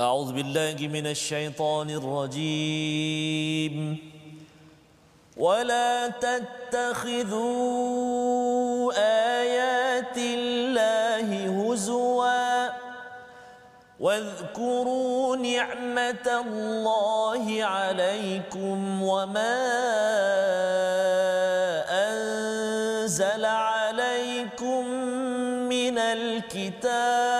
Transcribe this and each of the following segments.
أعوذ بالله من الشيطان الرجيم. ولا تتخذوا آيات الله هزوا واذكروا نعمة الله عليكم وما أنزل عليكم من الكتاب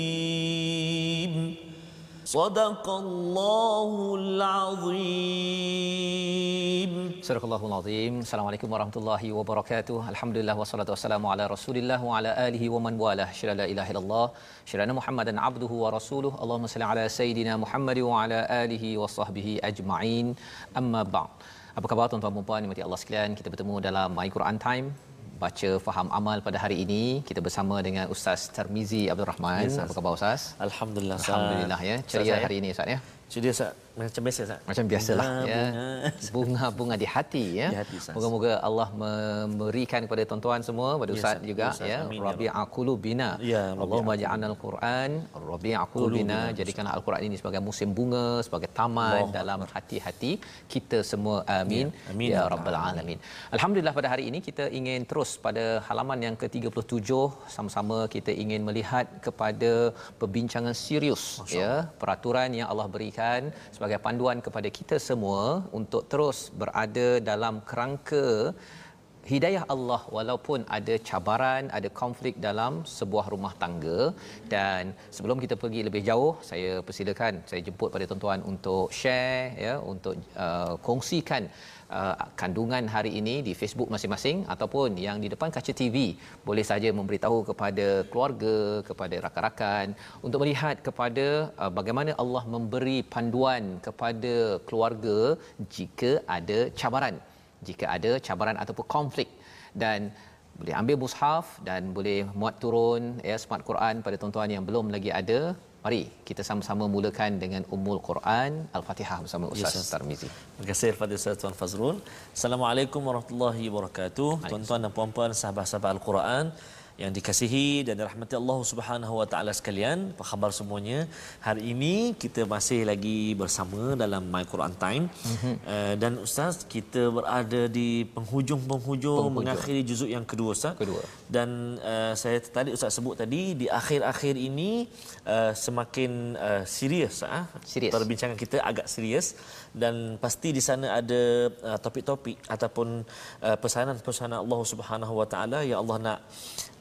صدق الله العظيم صدق الله العظيم السلام عليكم ورحمة الله وبركاته الحمد لله والصلاة والسلام على رسول الله وعلى آله ومن والاه شر لا إله إلا الله شر محمدا عبده ورسوله اللهم صل على سيدنا محمد وعلى آله وصحبه أجمعين أما بعد Apa khabar tuan-tuan dan puan-puan, Allah sekalian. Kita bertemu dalam My Quran Time baca faham amal pada hari ini kita bersama dengan Ustaz Tarmizi Abdul Rahman. Ya, Apa khabar Ustaz? Alhamdulillah. Alhamdulillah ya. Ceria hari ini Ustaz ya. Ceria Ustaz. Macam biasa Ustaz. Macam biasalah Bunga, ya. bunga. Bunga-bunga di hati ya. Di hati. Moga-moga Allah memberikan kepada tuan-tuan semua pada Ya, Ustaz Ustaz. juga Ustaz. ya. Ya Rabi'a qulubina. Ya, Allahumma ja'alna al-Quran Rabi'a qulubina. Jadikanlah al-Quran ini sebagai musim bunga, sebagai taman Allah dalam hati-hati kita semua. Amin. Ya, amin. Ya rabbal alamin. Alhamdulillah pada hari ini kita ingin terus pada halaman yang ke-37 sama-sama kita ingin melihat kepada perbincangan serius ya peraturan yang Allah berikan sebagai panduan kepada kita semua untuk terus berada dalam kerangka hidayah Allah walaupun ada cabaran, ada konflik dalam sebuah rumah tangga. Dan sebelum kita pergi lebih jauh, saya persilakan saya jemput pada tuan-tuan untuk share ya, untuk uh, kongsikan uh, kandungan hari ini di Facebook masing-masing ataupun yang di depan kaca TV boleh saja memberitahu kepada keluarga, kepada rakan-rakan untuk melihat kepada uh, bagaimana Allah memberi panduan kepada keluarga jika ada cabaran jika ada cabaran ataupun konflik. Dan boleh ambil mushaf dan boleh muat turun ya smart Quran pada tuan-tuan yang belum lagi ada mari kita sama-sama mulakan dengan Ummul Quran Al-Fatihah bersama Ustaz Ustaz. Tarmizi Terima kasih kepada Ustaz Tuan Fazrul. Assalamualaikum warahmatullahi wabarakatuh. Tuan-tuan dan puan-puan sahabat-sahabat Al-Quran yang dikasihi dan dirahmati Allah Subhanahu wa taala sekalian. Apa khabar semuanya? Hari ini kita masih lagi bersama dalam My Quran Time. Mm-hmm. Uh, dan ustaz kita berada di penghujung-penghujung mengakhiri juzuk yang kedua ustaz. Kedua. Dan uh, saya tadi ustaz sebut tadi di akhir-akhir ini uh, semakin uh, serius ah Serius. perbincangan kita agak serius dan pasti di sana ada uh, topik-topik ataupun uh, pesanan-pesanan Allah Subhanahu Wa Taala yang Allah nak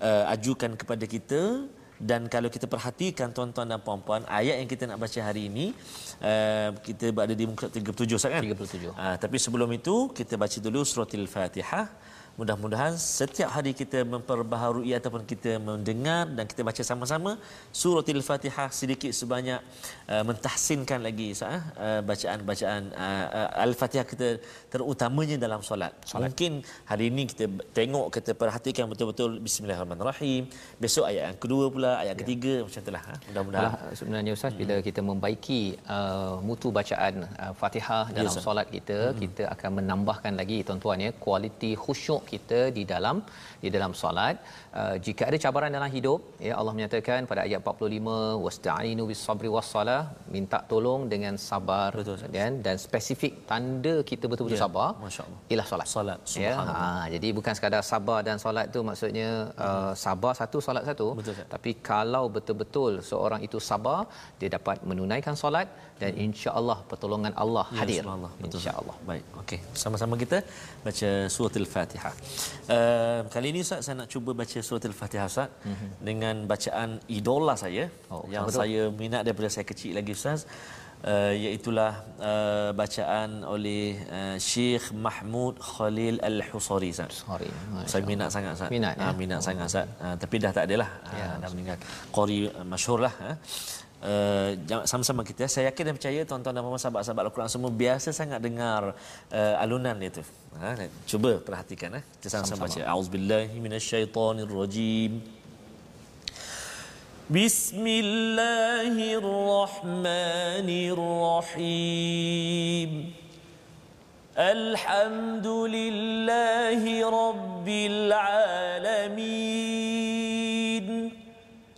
uh, ajukan kepada kita. Dan kalau kita perhatikan tuan-tuan dan puan-puan ayat yang kita nak baca hari ini uh, kita berada di muka 37 Ustaz kan? 37. Uh, tapi sebelum itu kita baca dulu surah Al-Fatihah Mudah-mudahan setiap hari kita memperbaharui ataupun kita mendengar dan kita baca sama-sama surah Al-Fatihah sedikit sebanyak uh, mentahsinkan lagi Ustaz, uh, bacaan-bacaan uh, uh, Al-Fatihah kita terutamanya dalam solat. solat. Mungkin hari ini kita tengok kita perhatikan betul-betul bismillahirrahmanirrahim. Besok ayat yang kedua pula, ayat ketiga macam itulah. Ha? Mudah-mudahan Itulah sebenarnya Ustaz bila kita membaiki uh, mutu bacaan uh, Fatihah dalam Ustaz. solat kita kita akan menambahkan lagi tuan-tuan ya kualiti khusyuk kita di dalam di dalam solat. Uh, jika ada cabaran dalam hidup ya Allah menyatakan pada ayat 45 wasta'inu bis sabri was salah minta tolong dengan sabar Betul, Ustaz. dan dan spesifik tanda kita betul-betul Ya, sabar ialah solat. Solat, ya ha, jadi bukan sekadar sabar dan solat tu maksudnya uh, sabar satu solat satu. Betul, tapi kalau betul-betul seorang itu sabar dia dapat menunaikan solat dan insya-Allah pertolongan Allah Ya, hadir. Betul. insya-Allah Baik, okey. Sama-sama kita baca surah Al-Fatihah. Uh, kali ini Ustaz saya nak cuba baca surah Al-Fatihah Ustaz mm-hmm. dengan bacaan idola saya Oh, yang saya minat daripada saya kecil lagi Ustaz. Uh, iaitulah uh, bacaan oleh uh, Syekh Mahmud Khalil Al-Husari Ustaz. sorry Saya minat sangat Ustaz. Minat, Ah, ya? minat sangat Ustaz. Ah, tapi dah tak adalah. Ya. Ah, dah meninggal. Qori uh, masyhur lah. ah. Uh, sama-sama kita. Saya yakin dan percaya tuan-tuan dan puan-puan sahabat-sahabat Al-Quran semua biasa sangat dengar uh, alunan dia tu ha, cuba perhatikan eh. kita sama-sama, baca. Auzubillahi minasyaitonirrajim. Bismillahirrahmanirrahim. Alhamdulillahi rabbil alamin.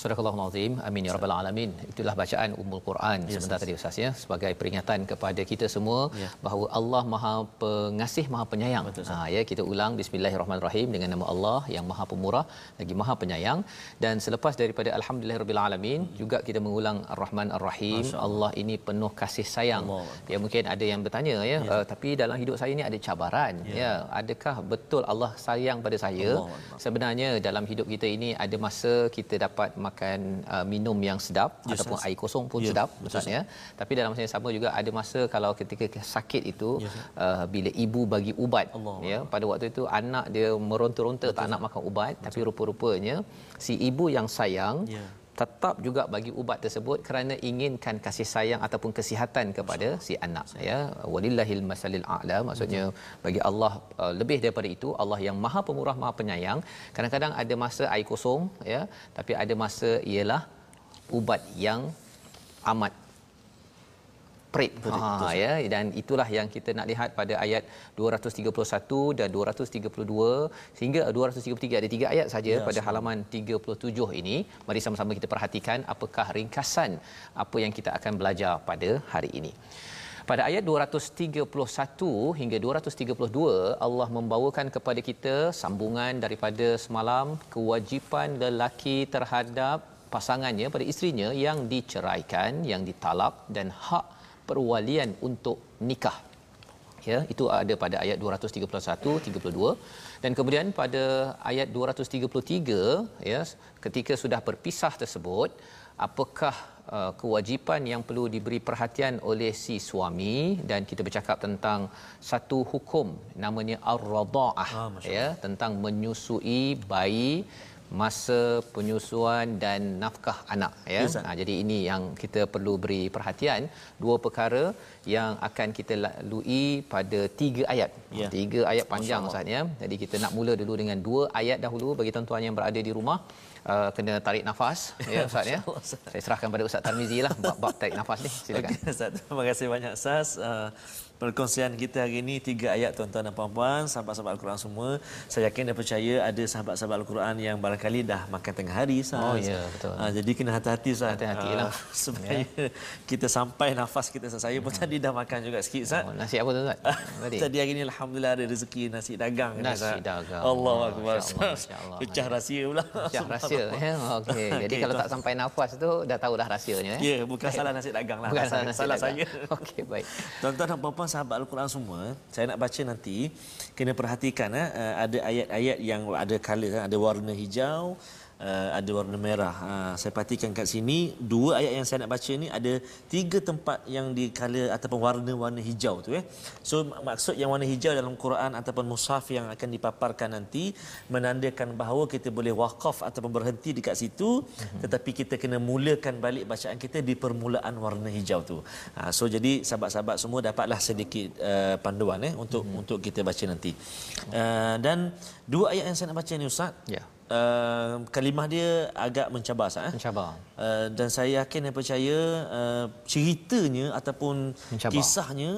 Surah Al-Azim. Amin ya rabbal alamin. Itulah bacaan Ummul Quran yes, sebentar yes. tadi Ustaz ya sebagai peringatan kepada kita semua yeah. bahawa Allah Maha Pengasih, Maha Penyayang. Betul, ha ya kita ulang bismillahirrahmanirrahim dengan nama Allah yang Maha Pemurah lagi Maha Penyayang dan selepas daripada alhamdulillahirabbil alamin hmm. juga kita mengulang Ar-Rahman Ar-Rahim. Allah ini penuh kasih sayang. Allah. Ya mungkin ada yang bertanya ya yeah. uh, tapi dalam hidup saya ini ada cabaran yeah. ya. Adakah betul Allah sayang pada saya? Allah. Sebenarnya dalam hidup kita ini ada masa kita dapat makan uh, minum yang sedap yes, ataupun yes. air kosong pun yes, sedap maksudnya tapi dalam masa yang sama juga ada masa kalau ketika sakit itu yes, uh, bila ibu bagi ubat Allah ya Allah. pada waktu itu anak dia meronta-ronta tak nak makan ubat Betul. tapi rupa-rupanya si ibu yang sayang yeah tetap juga bagi ubat tersebut kerana inginkan kasih sayang ataupun kesihatan kepada si anak ya walillahil masalil a'la. Maksudnya bagi Allah uh, lebih daripada itu Allah yang Maha Pemurah Maha Penyayang. Kadang-kadang ada masa air kosong ya tapi ada masa ialah ubat yang amat prit ha ya dan itulah yang kita nak lihat pada ayat 231 dan 232 sehingga 233 ada tiga ayat saja ya, pada halaman 37 ini. Mari sama-sama kita perhatikan apakah ringkasan apa yang kita akan belajar pada hari ini. Pada ayat 231 hingga 232 Allah membawakan kepada kita sambungan daripada semalam kewajipan lelaki terhadap pasangannya pada isterinya yang diceraikan yang ditalak dan hak perwalian untuk nikah. Ya, itu ada pada ayat 231 32 dan kemudian pada ayat 233 ya ketika sudah berpisah tersebut apakah uh, kewajipan yang perlu diberi perhatian oleh si suami? Dan kita bercakap tentang satu hukum namanya ar-radhaah ah, ya tentang menyusui bayi masa penyusuan dan nafkah anak ya. Yes, ha, jadi ini yang kita perlu beri perhatian dua perkara yang akan kita lalui pada tiga ayat. Yeah. Tiga ayat panjang Ustaz ya. Jadi kita nak mula dulu dengan dua ayat dahulu bagi tuan-tuan yang berada di rumah uh, kena tarik nafas ya Ustaz ya. Saya serahkan pada Ustaz Tarmizi lah bab tarik nafas ni. Silakan. Okay, Ustaz. Terima kasih banyak Ustaz. Uh, perkongsian kita hari ini tiga ayat tuan-tuan dan puan-puan sahabat-sahabat Al-Quran semua saya yakin dan percaya ada sahabat-sahabat Al-Quran yang barangkali dah makan tengah hari sah. Oh ya betul. Ha, jadi kena hati-hati sah. Hati-hatilah uh, supaya ya. kita sampai nafas kita saya pun hmm. tadi dah makan juga sikit sah. Oh, nasi apa tu Ustaz? tadi. tadi hari ini alhamdulillah ada rezeki nasi dagang nasi kan, dagang. Allah akbar. Pecah rahsia pula. Pecah rahsia ya. Okey. Jadi okay, kalau tak sampai nafas tu dah tahu dah rahsianya ya. Ya, bukan salah nasi dagang lah. Bukan salah, salah saya. Okey, baik. Tuan-tuan dan puan-puan sahabat Al-Quran semua saya nak baca nanti kena perhatikan eh, ada ayat-ayat yang ada color ada warna hijau uh, ada warna merah. Uh, saya perhatikan kat sini dua ayat yang saya nak baca ni ada tiga tempat yang di color ataupun warna-warna hijau tu eh. So maksud yang warna hijau dalam Quran ataupun mushaf yang akan dipaparkan nanti menandakan bahawa kita boleh waqaf ataupun berhenti dekat situ mm-hmm. tetapi kita kena mulakan balik bacaan kita di permulaan warna hijau tu. Uh, so jadi sahabat-sahabat semua dapatlah sedikit uh, panduan eh untuk mm-hmm. untuk kita baca nanti. Uh, dan dua ayat yang saya nak baca ni ustaz. Ya. Yeah uh, kalimah dia agak mencabar sah. Eh? Mencabar. Uh, dan saya yakin dan percaya uh, ceritanya ataupun mencabar. kisahnya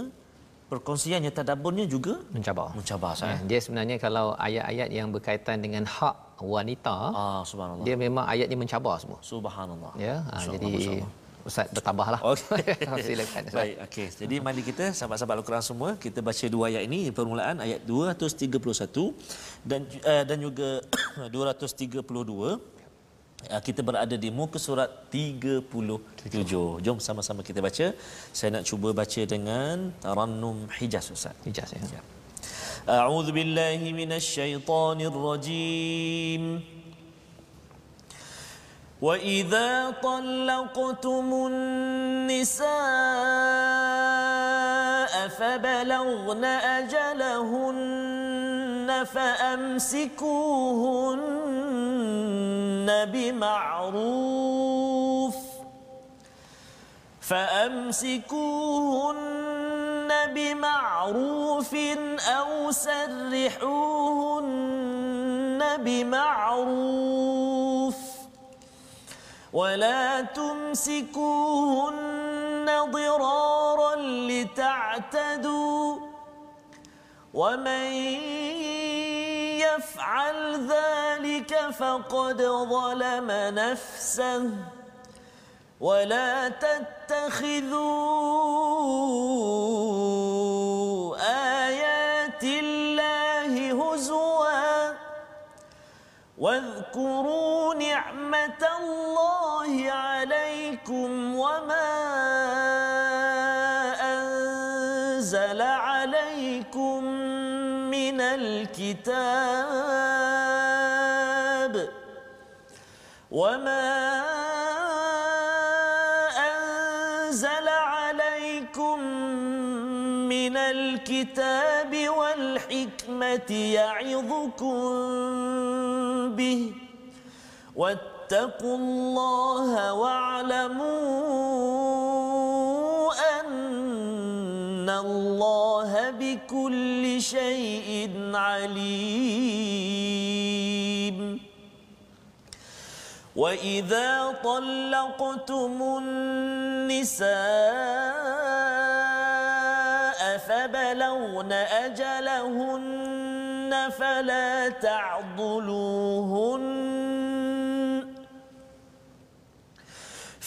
perkongsiannya tadabburnya juga mencabar. mencabar Ya, Ustaz. dia sebenarnya kalau ayat-ayat yang berkaitan dengan hak wanita, Ah subhanallah. dia memang ayat ni mencabar semua. Subhanallah. Ya, ha, Allah, jadi Allah. Ustaz bertambahlah. Okay. Silakan. Ustaz. Baik, okey. Jadi mari kita sahabat-sahabat Al-Quran semua kita baca dua ayat ini permulaan ayat 231 dan uh, dan juga 232 eh, kita berada di muka surat 37. Jom sama-sama kita baca. Saya nak cuba baca dengan Tarannum Hijaz Ustaz. Hijaz ya. ya. A'udzubillahi minasyaitonirrajim. Ya. وإذا طلقتم النساء فبلغن أجلهن فأمسكوهن بمعروف فأمسكوهن بمعروف أو سرحوهن بمعروف ولا تمسكوهن ضرارا لتعتدوا ومن يفعل ذلك فقد ظلم نفسه ولا تتخذوا آيات الله هزوا واذكروا نعمة الله عليكم وما أنزل عليكم من الكتاب وما أنزل عليكم من الكتاب والحكمة يعظكم به واتقوا الله واعلموا أن الله بكل شيء عليم. وإذا طلقتم النساء فبلغن أجلهن فلا تعضلوهن.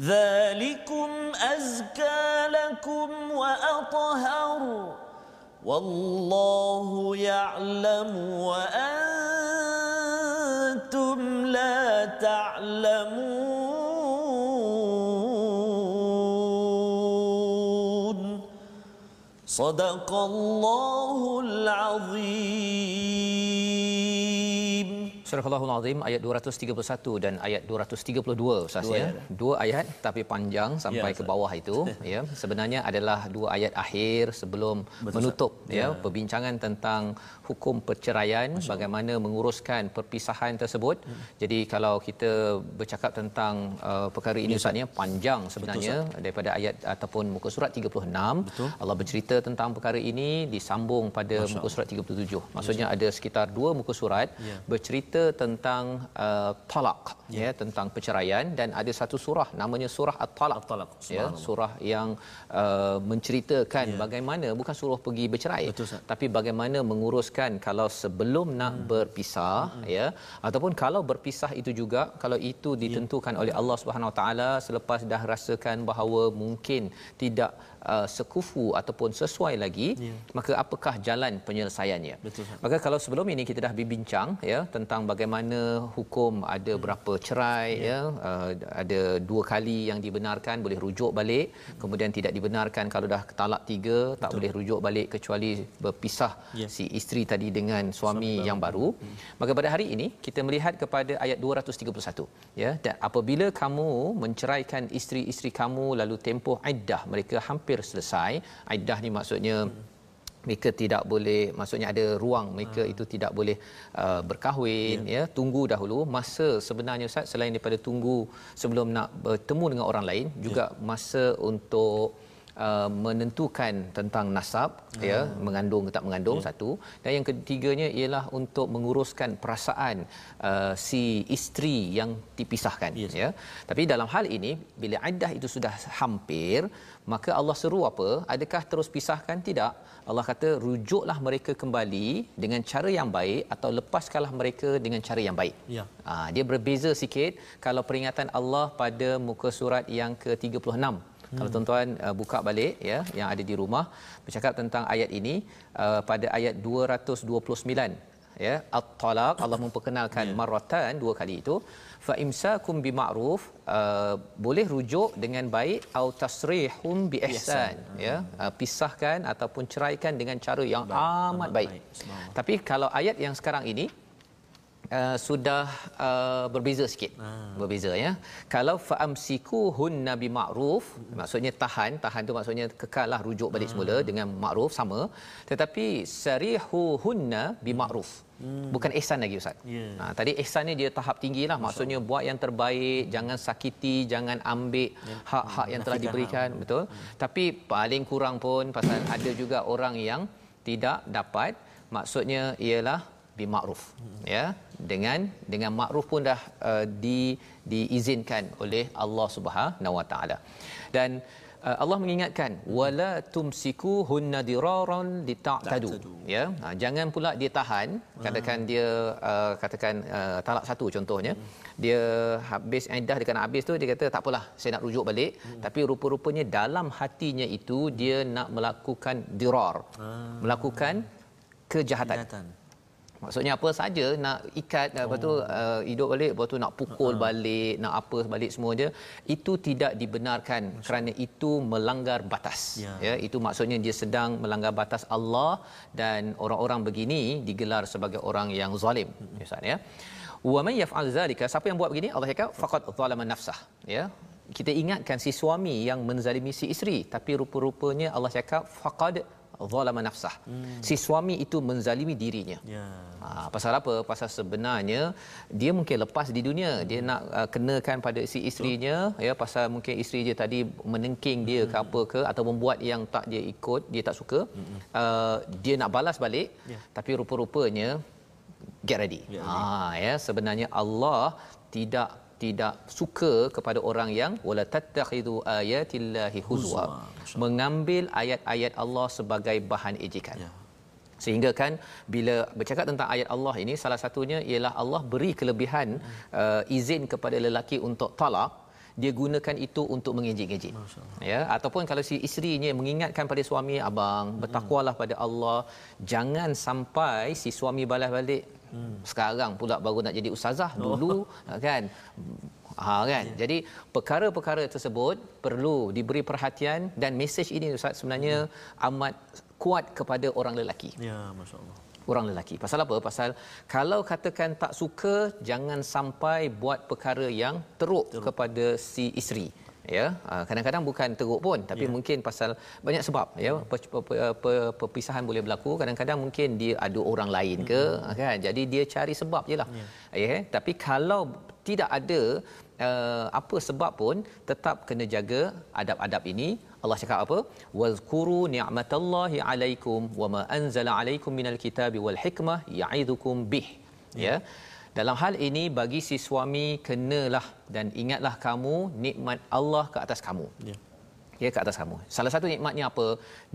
ذلكم أزكى لكم وأطهر والله يعلم وأنتم لا تعلمون. صدق الله العظيم. Surah Al-Al Azim ayat 231 dan ayat 232 Ustaz Dua ya. ayat. Dua ayat tapi panjang sampai Ya, ke bawah itu ya. Sebenarnya adalah dua ayat akhir sebelum Betul, menutup ya Ya. perbincangan tentang hukum perceraian bagaimana menguruskan perpisahan tersebut. Hmm. Jadi kalau kita bercakap tentang uh, perkara ini Ustaz ya panjang sebenarnya daripada ayat ataupun muka surat 36 Betul. Allah bercerita tentang perkara ini disambung pada muka surat 37. Maksudnya ada sekitar dua muka surat Ya. bercerita tentang uh, talak ya. tentang perceraian dan ada satu surah namanya surah at-talaq At-Talaq, ya surah yang uh, menceritakan Ya. bagaimana bukan suruh pergi bercerai Betul, Ustaz. tapi bagaimana menguruskan kalau sebelum nak Hmm. berpisah ya ataupun kalau berpisah itu juga kalau itu ditentukan oleh Allah Subhanahu Wa Taala selepas dah rasakan bahawa mungkin tidak uh, sekufu ataupun sesuai lagi Ya. maka apakah jalan penyelesaiannya? Betul, maka kalau sebelum ini kita dah berbincang ya tentang bagaimana hukum ada berapa cerai ya. uh, ada dua kali yang dibenarkan boleh rujuk balik kemudian tidak dibenarkan kalau dah talak tiga tak boleh rujuk balik kecuali berpisah Ya. si isteri tadi dengan suami yang baru. Maka pada hari ini kita melihat kepada ayat 231 ya dan apabila kamu menceraikan isteri-isteri kamu lalu tempoh iddah mereka hampir hampir selesai iddah ni maksudnya mereka tidak boleh maksudnya ada ruang mereka hmm. itu tidak boleh uh, berkahwin yeah. ya tunggu dahulu masa sebenarnya Ustaz selain daripada tunggu sebelum nak bertemu dengan orang lain juga yeah. masa untuk Uh, menentukan tentang nasab hmm. ya mengandung ke tak mengandung yeah. satu. Dan yang ketiganya ialah untuk menguruskan perasaan uh, si isteri yang dipisahkan yes. ya. Tapi dalam hal ini bila iddah itu sudah hampir maka Allah seru apa? Adakah terus pisahkan? Tidak. Allah kata rujuklah mereka kembali dengan cara yang baik atau lepaskanlah mereka dengan cara yang baik. Ya. Ha, dia berbeza sikit kalau peringatan Allah pada muka surat yang ke-36 Hmm. Kalau tuan-tuan uh, buka balik ya yang ada di rumah bercakap tentang ayat ini uh, pada ayat 229 ya at-talaq Allah memperkenalkan yeah. marratan dua kali itu fa imsakum bi ma'ruf uh, boleh rujuk dengan baik atau tasrihum bi ihsan ya uh, pisahkan ataupun ceraikan dengan cara yang baik. amat baik, baik. tapi kalau ayat yang sekarang ini uh, sudah uh, berbeza sikit. Hmm. Berbeza ya. Kalau faamsiku hunna bi ma'ruf hmm. maksudnya tahan, tahan tu maksudnya kekallah rujuk balik hmm. semula dengan ma'ruf sama. Tetapi sarihu hunna bi ma'ruf. Hmm. Bukan ihsan lagi ustaz. Yeah. Ha, tadi ihsan ni dia tahap tinggilah maksudnya Masa. buat yang terbaik, jangan sakiti, jangan ambil yeah. hak-hak yang telah diberikan, hak. betul? Hmm. Tapi paling kurang pun pasal ada juga orang yang tidak dapat maksudnya ialah bi ma'ruf hmm. ya dengan dengan makruf pun dah uh, di diizinkan oleh Allah Subhanahu Wa Taala. Dan uh, Allah mengingatkan wala tumsiku hunna diraran lita'tadu ya ha, jangan pula dia tahan katakan dia uh, katakan uh, talak satu contohnya hmm. dia habis iddah dia kena habis tu dia kata tak apalah saya nak rujuk balik hmm. tapi rupa-rupanya dalam hatinya itu dia nak melakukan dirar hmm. melakukan kejahatan, kejahatan. Maksudnya apa saja nak ikat oh. lepas tu uh, hidup balik lepas tu nak pukul uh-huh. balik nak apa balik semua dia itu tidak dibenarkan Masya. kerana itu melanggar batas ya. ya itu maksudnya dia sedang melanggar batas Allah dan orang-orang begini digelar sebagai orang yang zalim uh-huh. Ustaz ya wa may yaf'al zalika siapa yang buat begini Allah cakap faqad zalama nafsah ya kita ingatkan si suami yang menzalimi si isteri tapi rupa-rupanya Allah cakap faqad zalama nafsah. Hmm. Si suami itu menzalimi dirinya. Ya. Ha, pasal apa? Pasal sebenarnya dia mungkin lepas di dunia, hmm. dia nak uh, kenakan pada si isterinya Betul. ya pasal mungkin isteri dia tadi menengking dia hmm. ke apa ke atau membuat yang tak dia ikut, dia tak suka. Hmm. Uh, dia nak balas balik ya. tapi rupa-rupanya get ready. Ya, ha ya sebenarnya Allah tidak tidak suka kepada orang yang wala tattakhidu ayatillahi huzwa mengambil ayat-ayat Allah sebagai bahan ejekan ya. sehingga kan bila bercakap tentang ayat Allah ini salah satunya ialah Allah beri kelebihan hmm. uh, izin kepada lelaki untuk talak. Dia gunakan itu untuk mengejek-ejek. Ya ataupun kalau si isterinya mengingatkan pada suami abang bertakwalah pada Allah. Jangan sampai si suami balas balik hmm. sekarang pula baru nak jadi ustazah oh. dulu kan ha kan yeah. jadi perkara-perkara tersebut perlu diberi perhatian dan mesej ini ustaz sebenarnya hmm. amat kuat kepada orang lelaki ya masyaallah orang lelaki pasal apa pasal kalau katakan tak suka jangan sampai buat perkara yang teruk, teruk. kepada si isteri ya ah, kadang-kadang bukan teruk pun tapi yeah. mungkin pasal banyak sebab ya. Perpisahan boleh berlaku kadang-kadang mungkin dia ada orang lain ke mm-hmm. kan? Jadi dia cari sebab jelah ya. Yeah. tapi kalau tidak ada uh, apa sebab pun tetap kena jaga adab-adab ini. Allah cakap apa? Wazkuru ni'matallahi alaikum wama anzala alaikum minal kitabi wal hikmah ya'idukum bih. Ya. Yeah. Dalam hal ini bagi si suami kenalah dan ingatlah kamu nikmat Allah ke atas kamu. Ya. Ya ke atas kamu. Salah satu nikmatnya apa?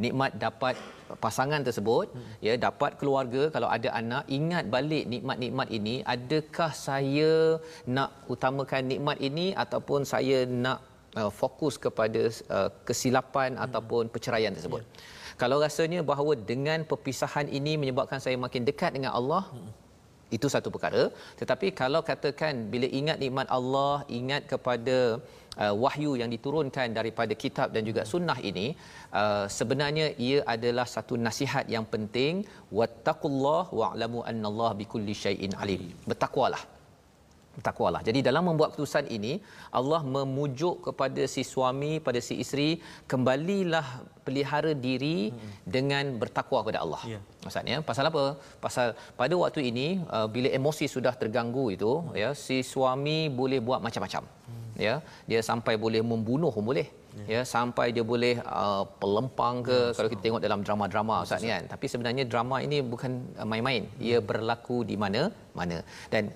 Nikmat dapat pasangan tersebut, hmm. ya dapat keluarga kalau ada anak, ingat balik nikmat-nikmat ini, adakah saya nak utamakan nikmat ini ataupun saya nak uh, fokus kepada uh, kesilapan hmm. ataupun perceraian tersebut. Ya. Kalau rasanya bahawa dengan perpisahan ini menyebabkan saya makin dekat dengan Allah, hmm itu satu perkara. Tetapi kalau katakan bila ingat nikmat Allah ingat kepada uh, wahyu yang diturunkan daripada kitab dan juga sunnah ini uh, sebenarnya ia adalah satu nasihat yang penting. Wattaqullah wa'lamu annallaha bikulli syai'in alim. Bertakwalah takwalah. Jadi dalam membuat keputusan ini Allah memujuk kepada si suami pada si isteri kembalilah pelihara diri hmm. dengan bertakwa kepada Allah. Ya. Maksudnya pasal apa? Pasal pada waktu ini uh, bila emosi sudah terganggu itu hmm. ya si suami boleh buat macam-macam. Hmm. Ya, dia sampai boleh membunuh pun boleh. Ya. ya sampai dia boleh uh, pelempang ke ya, kalau kita tengok dalam drama-drama Ustaz ni kan tapi sebenarnya drama ini bukan uh, main-main ia berlaku di mana mana dan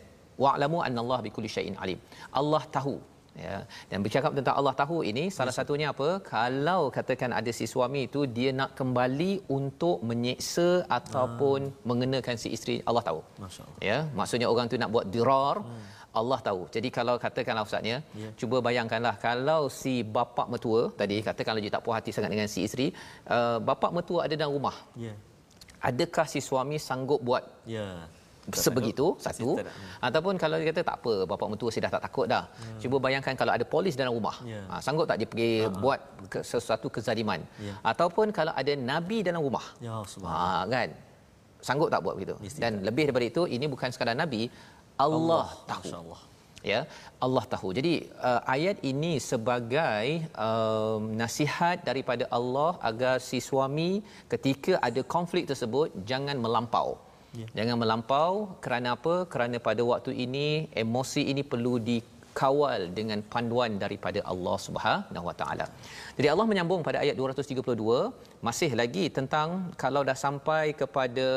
wa'lamu annallaha bikulli syai'in alim. Allah tahu ya dan bercakap tentang Allah tahu ini salah satunya apa kalau katakan ada si suami itu dia nak kembali untuk menyeksa ataupun ah. mengenakan si isteri Allah tahu masyaallah ya maksudnya orang tu nak buat dirar hmm. Allah tahu. Jadi kalau katakanlah ustaznya, ya. cuba bayangkanlah kalau si bapa mertua tadi katakanlah dia tak puas hati sangat dengan si isteri, uh, bapa mertua ada dalam rumah. Ya. Adakah si suami sanggup buat ya sebegitu satu. Hmm. ataupun kalau dia kata tak apa bapa mertua saya dah tak takut dah. Hmm. cuba bayangkan kalau ada polis dalam rumah. Yeah. ha, sanggup tak dia pergi uh-huh. buat ke, sesuatu kezaliman? Yeah. ataupun kalau ada nabi dalam rumah. Ya ha, kan? Sanggup tak buat begitu? Mesti dan tak. lebih daripada itu ini bukan sekadar nabi Allah, Allah tahu. ya Allah tahu. Jadi uh, ayat ini sebagai uh, nasihat daripada Allah agar si suami ketika ada konflik tersebut jangan melampau Yeah. Jangan melampau kerana apa? Kerana pada waktu ini emosi ini perlu dikawal dengan panduan daripada Allah Subhanahu Wa Taala. Jadi Allah menyambung pada ayat 232 masih lagi tentang kalau dah sampai kepada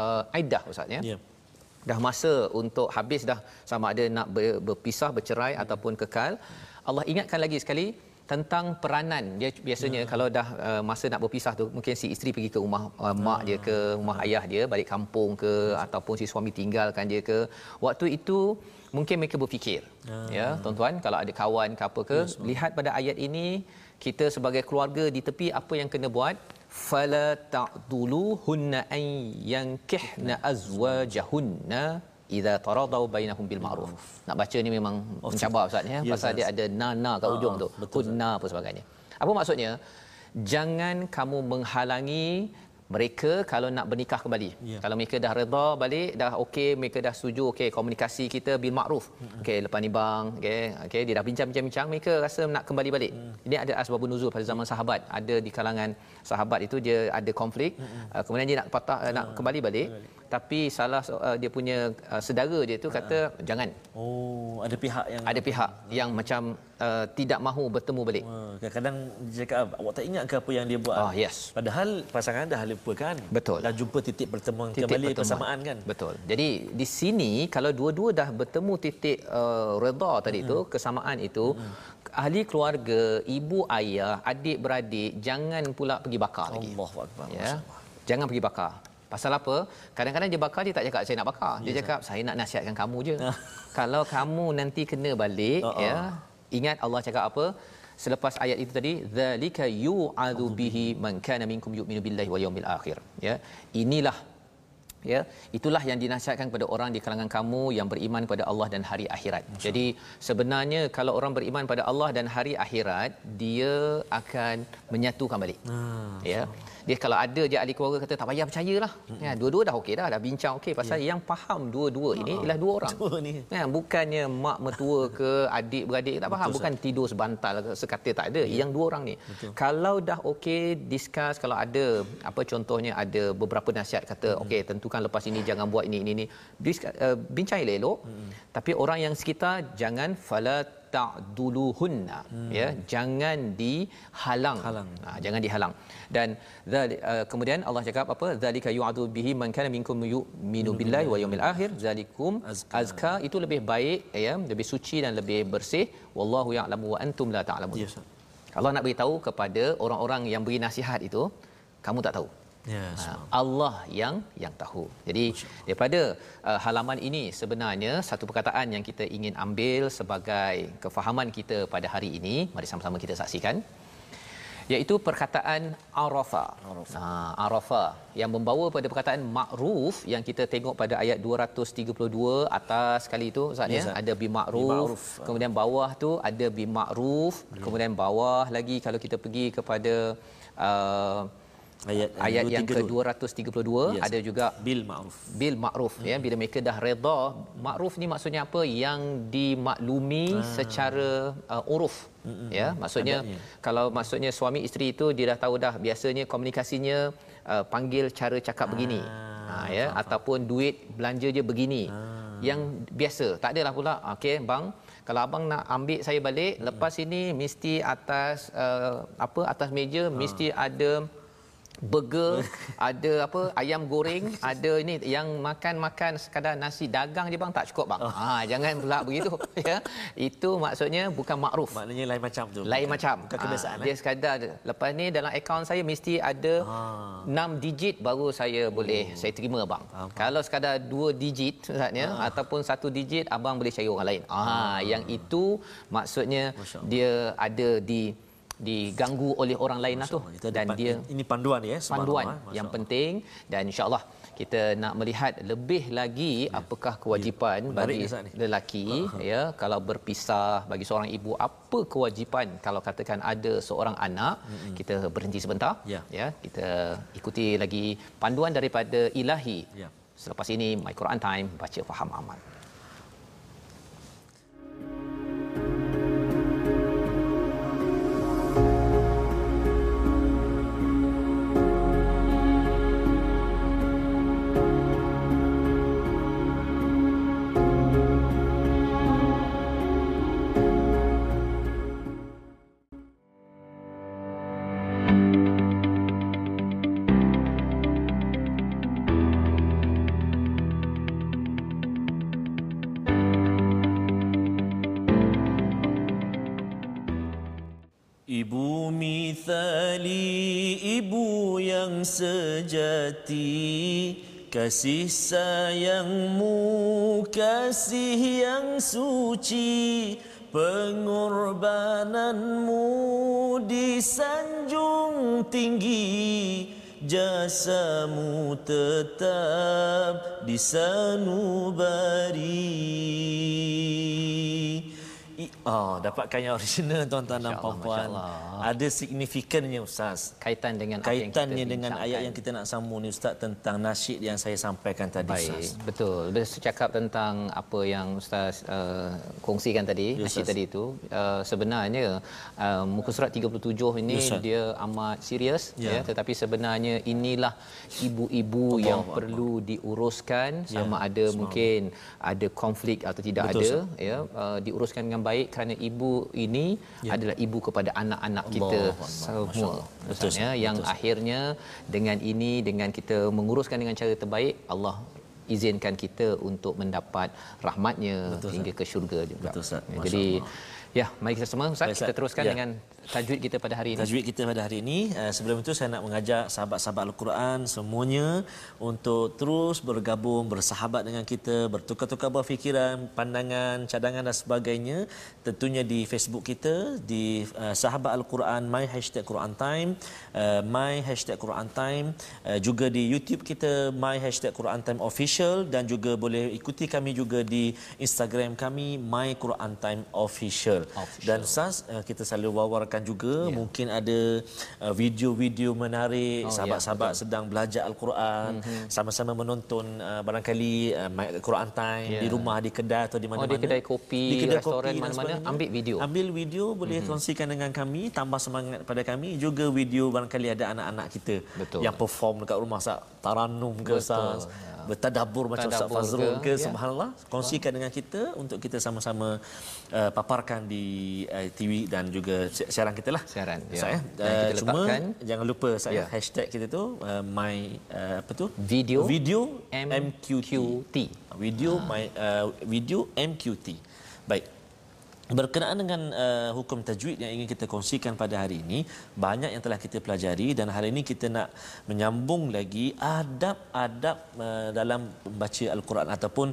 uh, aidah ustaz ya. Yeah. Dah masa untuk habis dah sama ada nak berpisah bercerai yeah. ataupun kekal. Allah ingatkan lagi sekali tentang peranan. Dia biasanya ya. kalau dah uh, masa nak berpisah tu mungkin si isteri pergi ke rumah uh, mak dia ke rumah ayah dia balik kampung ke ataupun si suami tinggalkan dia ke. Waktu itu mungkin mereka berfikir ya, ya tuan-tuan kalau ada kawan ke apa ke yes, lihat pada ayat ini kita sebagai keluarga di tepi apa yang kena buat? Fala ta'dulu hunna an yankihna azwajahunna idza taradau bainahum bil ma'ruf. Nak baca ni memang oh, mencabar ustaz ya yes, pasal yes. dia ada na-na kat ujung uh, tu. Kunna apa sebagainya. Apa maksudnya? Jangan kamu menghalangi mereka kalau nak bernikah kembali. Yeah. Kalau mereka dah redha balik, dah okey, mereka dah setuju, okey, komunikasi kita bil makruf. Mm-hmm. Okey, lepas ni bang, okey, okey, dia dah bincang-bincang, mereka rasa nak kembali balik. Mm. Ini ada asbabun nuzul pada zaman sahabat. Ada di kalangan sahabat itu dia ada konflik. Mm-hmm. Uh, kemudian dia nak patah uh, nak kembali balik. Kembali tapi salah uh, dia punya uh, saudara dia tu kata uh jangan. Oh, ada pihak yang ada pihak uh yang macam uh, tidak mahu bertemu balik. Uh, kadang-kadang dia cakap awak tak ingat ke apa yang dia buat? Oh, yes. Padahal pasangan dah lupa kan? Betul. Dah jumpa titik pertemuan titik kembali pertemuan. persamaan kan? Betul. Jadi di sini kalau dua-dua dah bertemu titik uh, redha tadi hmm. tu, kesamaan itu hmm. Ahli keluarga, ibu ayah, adik beradik jangan pula pergi bakar lagi. Allahuakbar. Ya. Jangan pergi bakar. Pasal apa? Kadang-kadang dia bakar dia tak cakap saya nak bakar. Dia yes, cakap saya nak nasihatkan kamu je. Kalau kamu nanti kena balik uh-uh. ya, ingat Allah cakap apa? Selepas ayat itu tadi, zalika yu'adhu bihi man kana minkum yu'minu billahi wal yawmil akhir. Ya. Inilah ya itulah yang dinasihatkan kepada orang di kalangan kamu yang beriman kepada Allah dan hari akhirat. Masya. Jadi sebenarnya kalau orang beriman pada Allah dan hari akhirat dia akan menyatukan balik. Ah, ya. Dia kalau ada je ahli keluarga kata tak payah percayalah. Hmm. Ya dua-dua dah okey dah dah bincang okey pasal ya. yang faham dua-dua ini ah, ialah dua orang. Dua ni. Ya bukannya mak mertua ke adik beradik tak faham Betul, bukan sah. tidur sebantal sekata tak ada. Ya. Yang dua orang ni. Betul. Kalau dah okey discuss kalau ada apa contohnya ada beberapa nasihat kata hmm. okey tentu tentukan lepas ini jangan buat ini ini ini uh, bincang elok hmm. tapi orang yang sekitar jangan fala ta'duluhunna hmm. ya jangan dihalang. Halang. Ha, jangan dihalang. Dan uh, kemudian Allah cakap apa? Zalika yu'adu bihi man kana minkum yu'minu billahi wa yawmil akhir. Zalikum azka. azka itu lebih baik ya lebih suci dan lebih bersih. Wallahu ya'lamu wa antum la ta'lamun. Yes. Allah nak beritahu kepada orang-orang yang beri nasihat itu kamu tak tahu Yes, ya, Allah yang yang tahu. Jadi daripada uh, halaman ini sebenarnya satu perkataan yang kita ingin ambil sebagai kefahaman kita pada hari ini, mari sama-sama kita saksikan. Iaitu perkataan Arafah. Arafah. Ha, Arafah yang membawa pada perkataan makruf yang kita tengok pada ayat 232 atas sekali itu Ustaz ya, ada bi makruf. Kemudian bawah tu ada bi makruf. Ya. Kemudian bawah lagi kalau kita pergi kepada uh, Ayat, ayat yang 232. ke-232 Yes. ada juga bil ma'ruf. bil ma'ruf ya bila mereka dah redha ma'ruf ni maksudnya apa yang dimaklumi ah. secara uh, uruf Mm-mm. ya maksudnya Adatnya. kalau maksudnya suami isteri itu dia dah tahu dah biasanya komunikasinya uh, panggil cara cakap begini ha ya ataupun duit belanja je begini yang biasa tak adalah pula okey bang kalau abang nak ambil saya balik lepas ini mesti atas uh, apa atas meja mesti ada burger, ada apa ayam goreng, ada ini yang makan-makan sekadar nasi dagang je bang tak cukup bang. Oh. Ha jangan pula begitu ya. Itu maksudnya bukan makruf. Maknanya lain macam tu. Lain bukan, macam. Bukan Ha, kebiasaan. dia eh? sekadar lepas ni dalam akaun saya mesti ada Ha. 6 digit baru saya boleh saya terima bang. Faham, Kalau sekadar 2 digit maksudnya ataupun satu digit abang boleh cari orang lain. Ah yang itu maksudnya dia ada di diganggu oleh orang lain lah tu dan pan- dia ini panduan ya panduan Masya yang Allah. penting dan insyaallah kita nak melihat lebih lagi apakah kewajipan Ya. Menarik bagi ni. lelaki ya kalau berpisah bagi seorang ibu apa kewajipan kalau katakan ada seorang anak kita berhenti sebentar Ya. ya kita ikuti lagi panduan daripada ilahi Ya. selepas ini my Quran time baca faham amal mithali ibu yang sejati Kasih sayangmu kasih yang suci Pengorbananmu disanjung tinggi. Jasamu tetap disanubari Oh, dapatkan yang original tuan-tuan dan Allah, puan-puan. Allah. Ada signifikannya ustaz. kaitan dengan apa yang Kaitannya kita dengan bincangkan. ayat yang kita nak sambung ni ustaz tentang nasyid yang saya sampaikan tadi Baik, ustaz. betul. Bercakap tentang apa yang Ustaz uh, kongsikan tadi, Ya, nasyid Ustaz. tadi itu, uh, sebenarnya uh, muka surat 37 ini Ya, Ustaz. dia amat serius Ya. ya. tetapi sebenarnya inilah ibu-ibu Allah yang Akbar. perlu diuruskan Ya, sama ada mungkin ada konflik atau tidak Betul, ada ya uh, diuruskan dengan baik kerana ibu ini Ya. adalah ibu kepada anak-anak kita Allah semua. Betul, Ustaz, ya yang Betul, akhirnya dengan ini dengan kita menguruskan dengan cara terbaik Allah izinkan kita untuk mendapat rahmatnya Betul, hingga ke syurga juga. Betul, Ustaz. Jadi Allah. ya mari kita semua Ustaz Baik, kita teruskan Ya. dengan tajwid kita pada hari ini. Tajwid kita pada hari ini uh, sebelum itu saya nak mengajak sahabat-sahabat Al-Quran semuanya untuk terus bergabung bersahabat dengan kita bertukar-tukar berfikiran pandangan cadangan dan sebagainya tentunya di Facebook kita di uh, sahabat Al-Quran my hashtag Quran time uh, my hashtag Quran time uh, juga di YouTube kita my hashtag Quran time official dan juga boleh ikuti kami juga di Instagram kami my Quran time official, Official. dan uh, kita selalu wawarkan juga Ya. yeah. mungkin ada uh, video-video menarik Oh, ya, sahabat-sahabat sedang belajar al-Quran mm-hmm. sama-sama menonton uh, barangkali uh, Quran time Ya. di rumah di kedai atau di Oh, mana-mana di kedai kopi, restoran dan mana-mana, ambil video. ambil video boleh mm-hmm. kongsikan dengan kami tambah semangat pada kami juga video barangkali ada anak-anak kita Betul. yang perform dekat rumah Ustaz taranum ke Betul, Bertadabur macam Ustaz Fazrul ke, ke, ya. subhanallah kongsikan dengan kita untuk kita sama-sama uh, paparkan di uh, TV dan juga si- siaran kita lah Siaran, ya. Ustaz, ya. Dan Uh, kita cuma jangan lupa saya Ya. hashtag kita tu uh, my uh, apa tu Video video MQT. MQT video my uh, video MQT baik Berkenaan dengan uh, hukum tajwid yang ingin kita kongsikan pada hari ini, banyak yang telah kita pelajari dan hari ini kita nak menyambung lagi adab-adab uh, dalam membaca al-Quran ataupun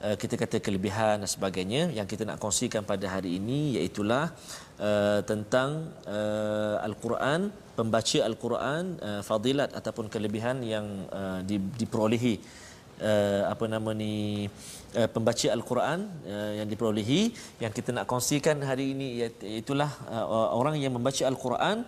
uh, kita kata kelebihan dan sebagainya yang kita nak kongsikan pada hari ini iaitulah uh, tentang uh, al-Quran, pembaca al-Quran, uh, fadilat ataupun kelebihan yang uh, di, diperolehi uh, apa nama ni uh, pembaca al-Quran uh, yang diperolehi yang kita nak kongsikan hari ini itulah uh, orang yang membaca al-Quran.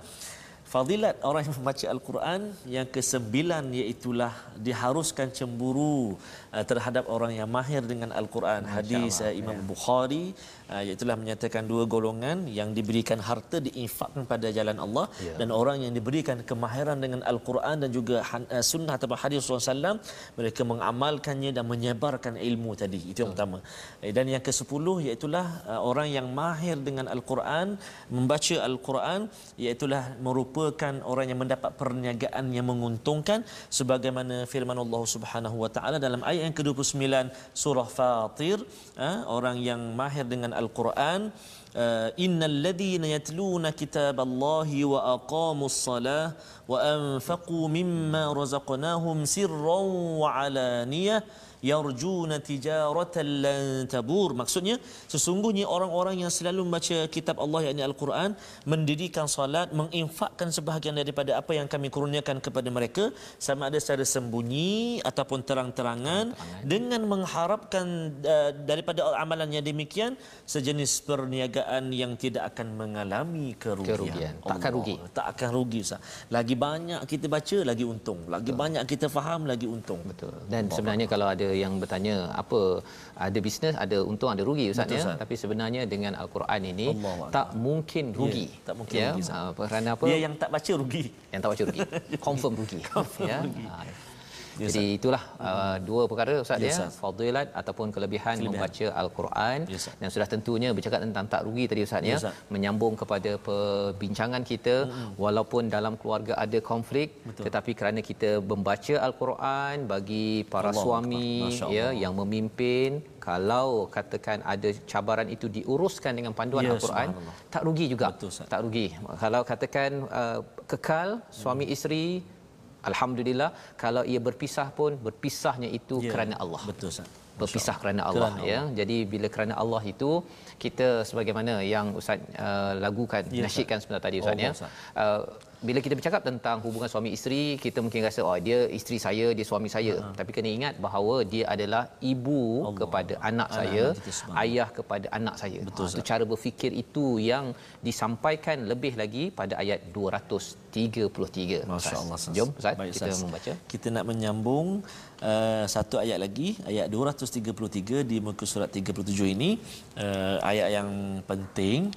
Fadilat orang yang membaca Al-Quran yang kesembilan iaitulah diharuskan cemburu uh, terhadap orang yang mahir dengan Al-Quran. Hadis uh, Imam ya. Bukhari uh, iaitulah menyatakan dua golongan yang diberikan harta diinfakkan pada jalan Allah ya. dan orang yang diberikan kemahiran dengan Al-Quran dan juga uh, sunnah atau hadis Rasulullah SAW mereka mengamalkannya dan menyebarkan ilmu tadi. Itu yang pertama. Eh, dan yang ke-10 iaitulah uh, orang yang mahir dengan Al-Quran membaca Al-Quran iaitulah merupakan orang yang mendapat perniagaan yang menguntungkan sebagaimana firman Allah Subhanahu wa taala dalam ayat yang ke-29 surah Fatir uh, orang yang mahir dengan Al-Quran uh, innal ladhina yatluna kitaballahi wa aqamus salah wa anfaqu mimma razaqnahum sirran wa alaniyah yarjuna tijaratan lan tabur maksudnya sesungguhnya orang-orang yang selalu membaca kitab Allah yakni al-Quran mendirikan solat menginfakkan sebahagian daripada apa yang kami kurniakan kepada mereka sama ada secara sembunyi ataupun terang-terangan dengan mengharapkan uh, daripada amalannya demikian sejenis perniagaan yang tidak akan mengalami kerugian, kerugian. takkan rugi tak akan rugi Ustaz. lagi banyak kita baca lagi untung lagi Betul. banyak kita faham lagi untung Betul. dan Allah. sebenarnya kalau ada yang bertanya apa ada bisnes ada untung ada rugi ustaz ya? Tapi sebenarnya dengan al-Quran ini Allah tak Allah. mungkin rugi. ya, tak mungkin ya, rugi uh, kerana apa? Dia yang tak baca rugi. Yang tak baca rugi. Confirm rugi. Confirm ya? rugi. Uh, Ya, Jadi itulah uh, dua perkara Ustaz ya, ya fadilat ataupun kelebihan, kelebihan. membaca al-Quran. Ya, dan sudah tentunya bercakap tentang tak rugi tadi Ustaz ya, ya menyambung kepada perbincangan kita hmm. walaupun dalam keluarga ada konflik Betul. tetapi kerana kita membaca al-Quran bagi para Allah suami ya yang memimpin kalau katakan ada cabaran itu diuruskan dengan panduan ya, al-Quran tak rugi juga. Betul, tak rugi. Kalau katakan uh, kekal suami hmm. isteri alhamdulillah kalau ia berpisah pun berpisahnya itu ya, kerana Allah. betul Ustaz berpisah kerana Allah kerana ya. Allah. jadi bila kerana Allah itu kita sebagaimana yang ustaz uh, lagukan ya, nasyidkan sebentar tadi ustaz oh, ya. Uh, bila kita bercakap tentang hubungan suami isteri kita mungkin rasa oh dia isteri saya dia suami saya. Uh-huh. tapi kena ingat bahawa dia adalah ibu Allah. kepada anak Allah. saya Allah. ayah kepada anak saya. Betul, ha, itu cara berfikir itu yang disampaikan lebih lagi pada ayat 233 masyaallah jom ustaz Baik, kita membaca. Kita nak menyambung uh, satu ayat lagi ayat 233 di muka surat 37 ini. Uh, ayat yang penting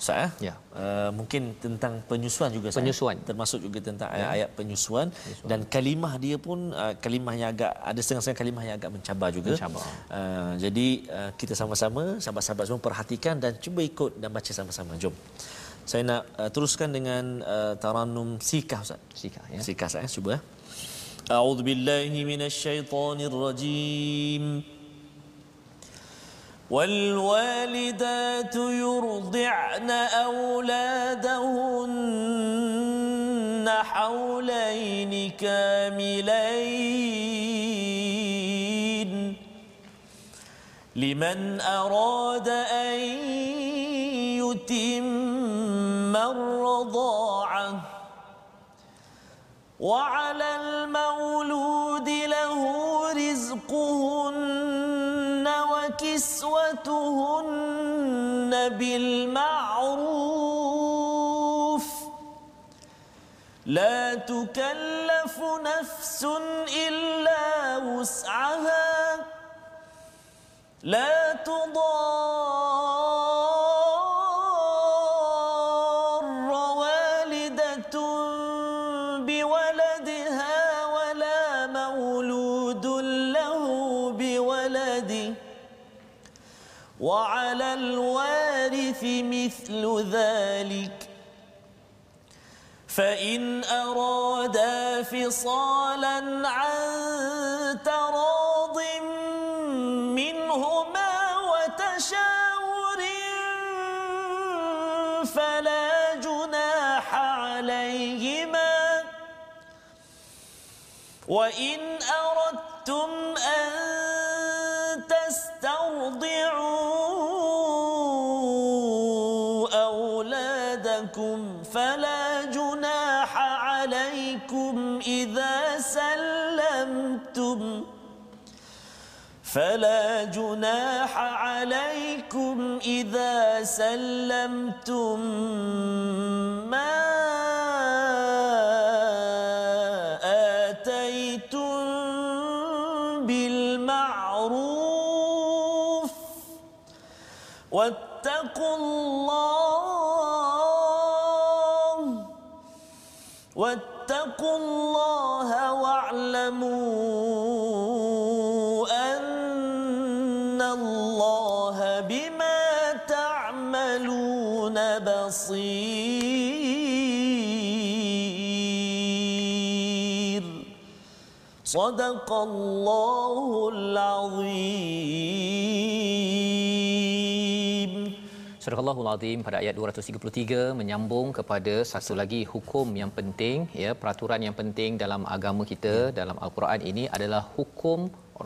Ustaz eh? ya. Uh, mungkin tentang penyusuan juga penyusuan. Saya. termasuk juga tentang ya. ayat-ayat penyusuan, penyusuan. Dan kalimah dia pun uh, kalimah yang agak ada setengah-setengah kalimah yang agak mencabar juga. Mencabar. Uh, jadi uh, kita sama-sama sahabat-sahabat semua perhatikan dan cuba ikut dan baca sama-sama. Jom. Saya nak uh, teruskan dengan uh, taranum sikah Ustaz. Sikah ya. Sikah saya cuba أعوذ بالله من الشيطان الرجيم. والوالدات يرضعن أولادهن حولين كاملين. لمن أراد أن يتم الرضاعة وعلى المولود له رزقهن وكسوتهن بالمعروف. لا تكلف نفس إلا وسعها. لا تضار مثل ذلك. فإن أرادا فصالا عن تراض منهما وتشاور فلا جناح عليهما. وإن فلا جناح عليكم إذا سلمتم. ما صدق الله العظيم Surah Allahul Azim pada ayat 233 menyambung kepada satu lagi hukum yang penting ya peraturan yang penting dalam agama kita dalam al-Quran ini adalah hukum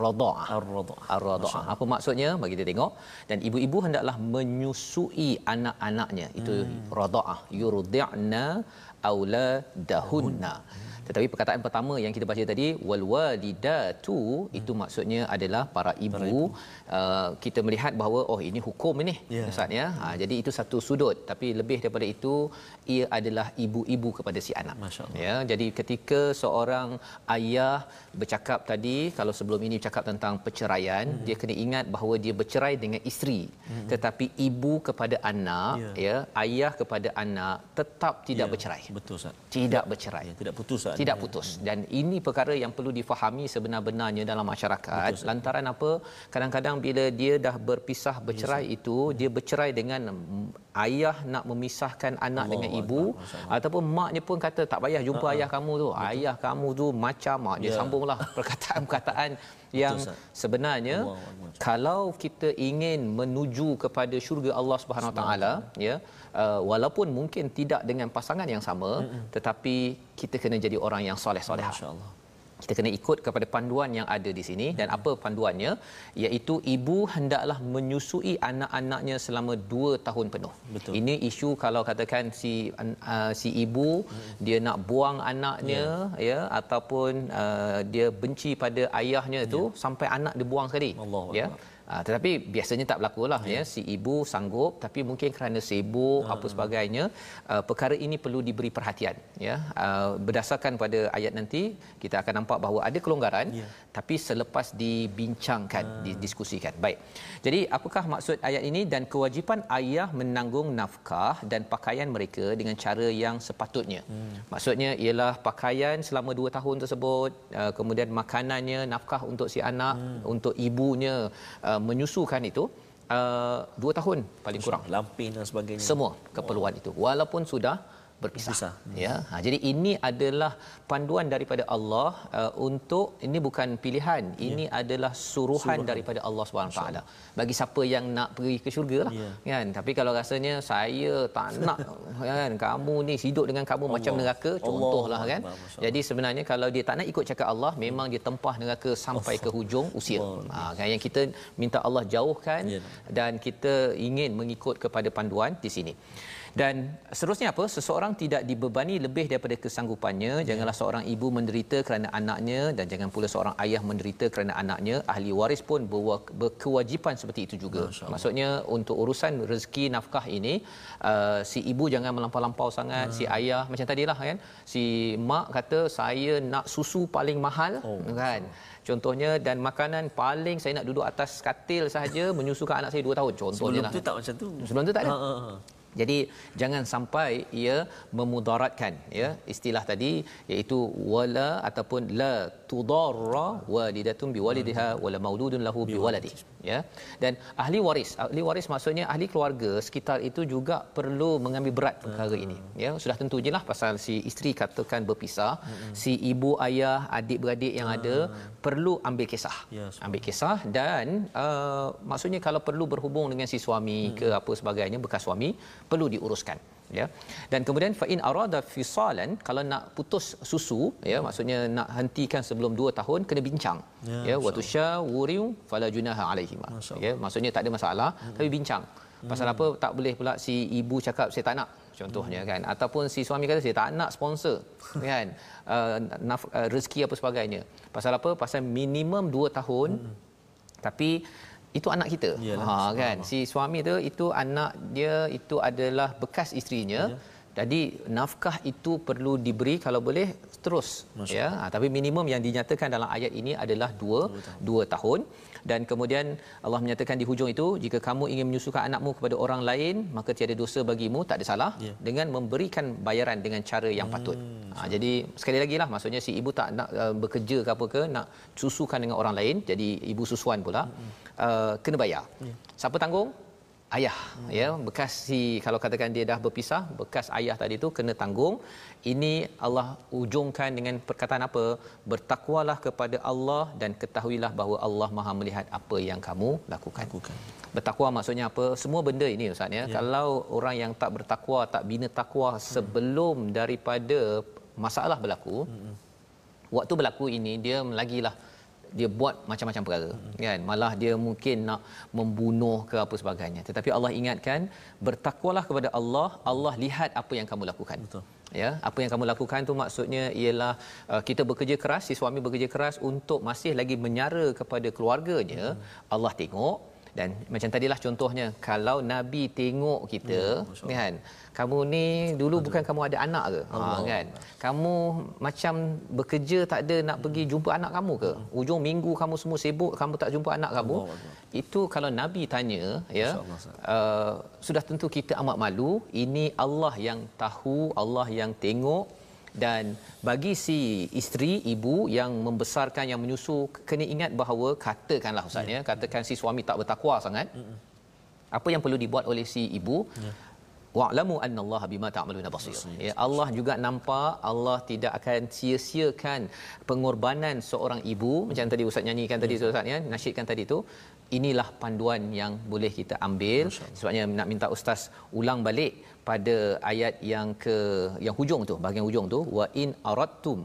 radha'ah. Ar-radha'ah. Ar-radha'ah. Apa maksudnya? Bagi kita tengok. Dan ibu-ibu hendaklah menyusui anak-anaknya. Itu hmm. radha'ah. Yurdi'na auladahunna. Tetapi perkataan pertama yang kita baca tadi wal walidatu hmm. itu maksudnya adalah para ibu, para ibu. Uh, kita melihat bahawa oh ini hukum ini yeah. ustaz ya. Ha, jadi itu satu sudut tapi lebih daripada itu ia adalah ibu-ibu kepada si anak. Ya. Jadi ketika seorang ayah bercakap tadi kalau sebelum ini bercakap tentang perceraian hmm. dia kena ingat bahawa dia bercerai dengan isteri hmm. tetapi ibu kepada anak yeah. ya ayah kepada anak tetap tidak yeah. bercerai. Betul ustaz. Tidak bercerai. Ya, tidak putus. Ustaz tidak putus dan ini perkara yang perlu difahami sebenar-benarnya dalam masyarakat Betul, lantaran apa kadang-kadang bila dia dah berpisah bercerai yes, itu dia bercerai dengan ayah nak memisahkan anak Allah dengan ibu Allah. ataupun maknya pun kata tak payah jumpa uh-huh. ayah kamu tu Betul. ayah kamu tu macam mak dia yeah. sambunglah perkataan-perkataan yang Betul, sebenarnya Allah. kalau kita ingin menuju kepada syurga Allah Subhanahu Wa Taala ya uh, walaupun mungkin tidak dengan pasangan yang sama mm-hmm. tetapi kita kena jadi orang yang soleh-soleh insyaallah kita kena ikut kepada panduan yang ada di sini dan apa panduannya iaitu ibu hendaklah menyusui anak-anaknya selama 2 tahun penuh. Betul. Ini isu kalau katakan si uh, si ibu hmm. dia nak buang anaknya yeah. ya ataupun uh, dia benci pada ayahnya yeah. sampai anak dibuang sekali. Allah ya. Allah. Uh, tetapi biasanya tak berlaku lah yeah. ya si ibu sanggup tapi mungkin kerana sibuk uh. apa sebagainya uh, perkara ini perlu diberi perhatian ya uh, berdasarkan pada ayat nanti kita akan nampak bahawa ada kelonggaran yeah. tapi selepas dibincangkan uh. didiskusikan baik jadi apakah maksud ayat ini dan kewajipan ayah menanggung nafkah dan pakaian mereka dengan cara yang sepatutnya hmm. maksudnya ialah pakaian selama 2 tahun tersebut uh, kemudian makanannya nafkah untuk si anak hmm. untuk ibunya uh, Uh, menyusukan itu uh, dua tahun paling kurang. Lampin dan sebagainya. Semua keperluan oh. itu. Walaupun sudah berpisah. berpisah. Ya. Ha, jadi ini adalah panduan daripada Allah uh, untuk ini bukan pilihan. Ya. Ini adalah suruhan, suruhan daripada Allah Subhanahu taala. Bagi siapa yang nak pergi ke syurga lah. Ya. Kan? Tapi kalau rasanya saya tak nak kan kamu ni hidup dengan kamu Allah. macam neraka contohlah kan. Allah. Jadi sebenarnya kalau dia tak nak ikut cakap Allah memang dia tempah neraka sampai ke hujung usia. Ha, kan yang kita minta Allah jauhkan ya. dan kita ingin mengikut kepada panduan di sini. Dan seterusnya apa? Seseorang tidak dibebani lebih daripada kesanggupannya. Ya. Janganlah seorang ibu menderita kerana anaknya dan jangan pula seorang ayah menderita kerana anaknya. Ahli waris pun berkewajipan seperti itu juga. Maksudnya untuk urusan rezeki nafkah ini uh, si ibu jangan melampau-lampau sangat, hmm. si ayah macam tadilah kan. Si mak kata saya nak susu paling mahal oh, kan. Contohnya dan makanan paling saya nak duduk atas katil sahaja menyusukan anak saya 2 tahun contohnya Sebelum tu lah. tak macam tu. Sebelum tu tak ada. Ha, ha, ha. Jadi jangan sampai ia memudaratkan ya. Istilah tadi iaitu wala ataupun la tudarra walidatun biwalidiha wala mauludun lahu biwaladi ya. Dan ahli waris ahli waris maksudnya ahli keluarga sekitar itu juga perlu mengambil berat perkara ini ya. Sudah tentu jelah pasal si isteri katakan berpisah si ibu ayah adik beradik yang ada perlu ambil kisah. Ya, ambil kisah dan uh, maksudnya kalau perlu berhubung dengan si suami ke apa sebagainya bekas suami perlu diuruskan ya dan kemudian fa in arada fisalan kalau nak putus susu ya maksudnya nak hentikan sebelum 2 tahun kena bincang ya, ya wa tusyawuru fala junaha alaihim ya maksudnya tak ada masalah hmm. tapi bincang pasal hmm. apa tak boleh pula si ibu cakap saya tak nak contohnya hmm. kan ataupun si suami kata saya tak nak sponsor kan uh, naf, uh, rezeki apa sebagainya pasal apa pasal minimum 2 tahun hmm. tapi itu anak kita. Yalah, ha kan? si suami tu itu anak dia itu adalah bekas isterinya ya. Jadi nafkah itu perlu diberi kalau boleh terus Masya ya. Ha, tapi minimum yang dinyatakan dalam ayat ini adalah 2 2 tahun dan kemudian Allah menyatakan di hujung itu jika kamu ingin menyusukan anakmu kepada orang lain maka tiada dosa bagimu tak ada salah Ya. dengan memberikan bayaran dengan cara yang patut. Ha, jadi sekali lagi lah maksudnya si ibu tak nak uh, bekerja ke apa ke nak susukan dengan orang lain jadi ibu susuan pula uh, kena bayar. Siapa tanggung? Ayah ya bekas si kalau katakan dia dah berpisah bekas ayah tadi tu kena tanggung. Ini Allah ujungkan dengan perkataan apa? Bertakwalah kepada Allah dan ketahuilah bahawa Allah Maha melihat apa yang kamu lakukan. Lakukan. bertakwa maksudnya apa? Semua benda ini ustaz ya. Kalau orang yang tak bertakwa tak bina takwa sebelum daripada masalah berlaku waktu berlaku ini dia lagilah dia buat macam-macam perkara kan? Malah dia mungkin nak membunuh ke apa sebagainya. Tetapi Allah ingatkan bertakwalah kepada Allah Allah lihat apa yang kamu lakukan. Betul. ya apa yang kamu lakukan tu maksudnya ialah uh, kita bekerja keras si suami bekerja keras untuk masih lagi menyara kepada keluarganya. Allah tengok dan macam tadilah contohnya kalau nabi tengok kita Ya, kan kamu ni dulu bukan kamu ada anak ke? Ha kan? Kamu macam bekerja tak ada nak pergi jumpa anak kamu ke? Ujung minggu kamu semua sibuk kamu tak jumpa anak kamu. Allah itu kalau nabi tanya ya uh, sudah tentu kita amat malu. Ini Allah yang tahu Allah yang tengok dan bagi si isteri ibu yang membesarkan yang menyusu kena ingat bahawa katakanlah ustaz ya katakan si suami tak bertakwa sangat apa yang perlu dibuat oleh si ibu? Wa'lamu annallaha bima ta'maluna basir. Ya Allah juga nampak Allah tidak akan sia-siakan pengorbanan seorang ibu. Macam tadi ustaz nyanyikan tadi ustaz ya nasyidkan tadi tu. Inilah panduan yang boleh kita ambil. Sebabnya nak minta ustaz ulang balik pada ayat yang ke yang hujung tu bahagian hujung tu wa in aradtum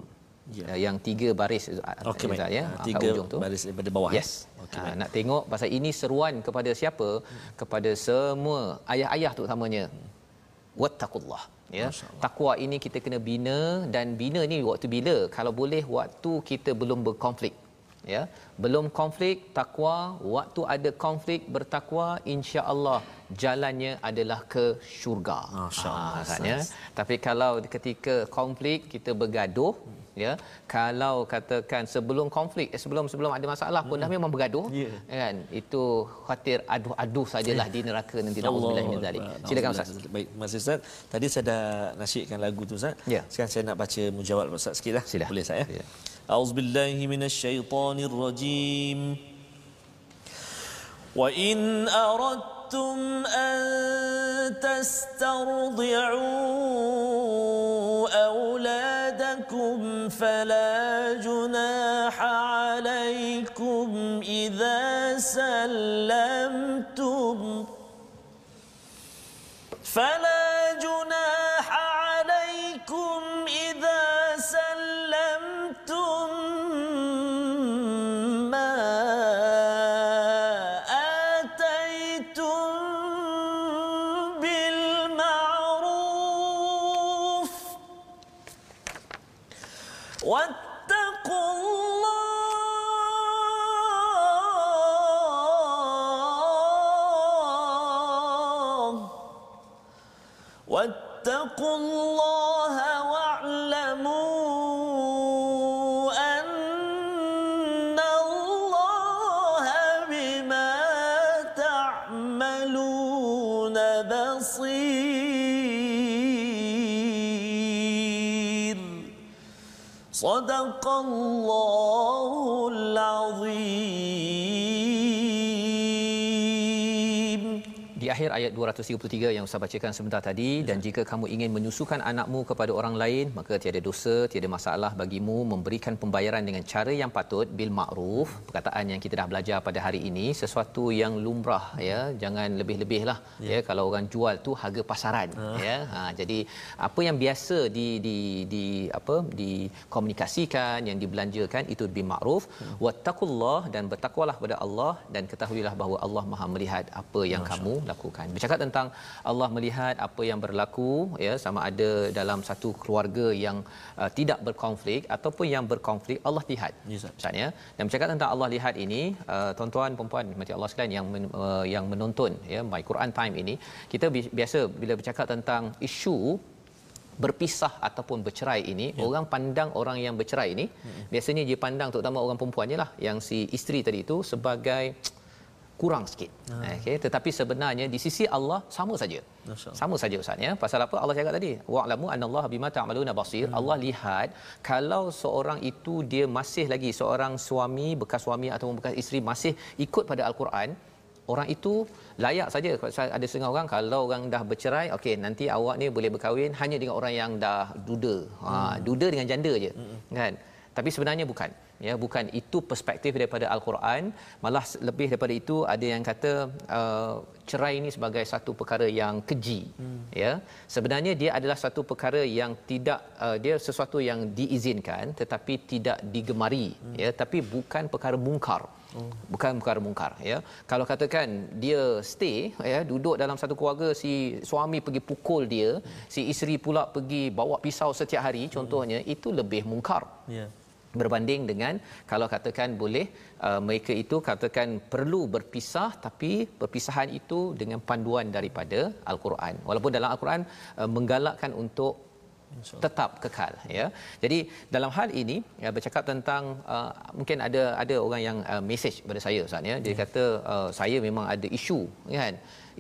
Ya. ya. yang tiga baris baik. Ustaz, ya kat Tiga hujung tu baris daripada bawah. Yes. Okay, baik. nak tengok pasal ini seruan kepada siapa? Kepada semua ayah-ayah terutamanya. Wattaqullah. Ya. Takwa ini kita kena bina dan bina ni waktu bila? Kalau boleh waktu kita belum berkonflik. Ya. Belum konflik takwa, waktu ada konflik bertakwa insya-Allah jalannya adalah ke syurga. Masya Allah, Ah, ya. Tapi kalau ketika konflik kita bergaduh ya kalau katakan sebelum konflik eh, sebelum sebelum ada masalah pun dah memang bergaduh Ya. kan itu khawatir aduh-aduh sajalah di neraka nanti naudzubillah min zalik silakan ustaz. Baik, kasih Ustaz. Tadi saya dah nasyidkan lagu tu Ustaz. Ya. Sekarang saya nak baca mujawab Ustaz sikit lah. Sila. Boleh saya? Ya. A'udzubillahi minasyaitonirrajim. وإن أردتم أن تسترضعوا أولادكم فلا جناح عليكم إذا سلمتم فلا صدق الله العظيم ayat 233 yang Ustaz bacakan sebentar tadi. Dan jika kamu ingin menyusukan anakmu kepada orang lain maka tiada dosa tiada masalah bagimu memberikan pembayaran dengan cara yang patut bil ma'ruf. Perkataan yang kita dah belajar pada hari ini sesuatu yang lumrah ya. Jangan lebih-lebih lah ya. kalau orang jual tu harga pasaran ya. Ha, jadi apa yang biasa di di di apa dikomunikasikan yang dibelanjakan itu bil ma'ruf. Wattaqullah dan bertakwalah kepada Allah dan ketahuilah bahawa Allah Maha melihat apa yang kamu lakukan. Bercakap tentang Allah melihat apa yang berlaku ya sama ada dalam satu keluarga yang uh, tidak berkonflik ataupun yang berkonflik Allah lihat. Ya, Ustaz. Ustaz ya. Dan bercakap tentang Allah lihat ini uh, tuan-tuan puan-puan mati Allah sekalian yang men, uh, yang menonton ya My Quran Time ini kita bi- biasa bila bercakap tentang isu berpisah ataupun bercerai ini ya. orang pandang orang yang bercerai ini hmm. biasanya dia pandang terutama orang perempuannya lah yang si isteri tadi itu sebagai kurang sikit. Ha. Okey, tetapi sebenarnya di sisi Allah sama saja. Sama saja ustaz ya. Pasal apa Allah cakap tadi? Wa'lamu annallaha bima ta'maluna basir. Hmm. Allah lihat kalau seorang itu dia masih lagi seorang suami, bekas suami ataupun bekas isteri masih ikut pada al-Quran, orang itu layak saja ada setengah orang kalau orang dah bercerai okey nanti awak ni boleh berkahwin hanya dengan orang yang dah duda ha hmm. duda dengan janda je hmm. kan tapi sebenarnya bukan ya bukan itu perspektif daripada al-Quran malah lebih daripada itu ada yang kata uh, cerai ini sebagai satu perkara yang keji hmm. ya sebenarnya dia adalah satu perkara yang tidak uh, dia sesuatu yang diizinkan tetapi tidak digemari hmm. ya tapi bukan perkara mungkar hmm. bukan perkara mungkar ya kalau katakan dia stay ya duduk dalam satu keluarga si suami pergi pukul dia hmm. si isteri pula pergi bawa pisau setiap hari contohnya hmm. itu lebih mungkar yeah berbanding dengan kalau katakan boleh uh, mereka itu katakan perlu berpisah tapi perpisahan itu dengan panduan daripada al-Quran walaupun dalam al-Quran uh, menggalakkan untuk tetap kekal ya. Jadi dalam hal ini ya bercakap tentang uh, mungkin ada ada orang yang uh, message pada saya Ustaz ya. Dia ya. kata uh, saya memang ada isu kan.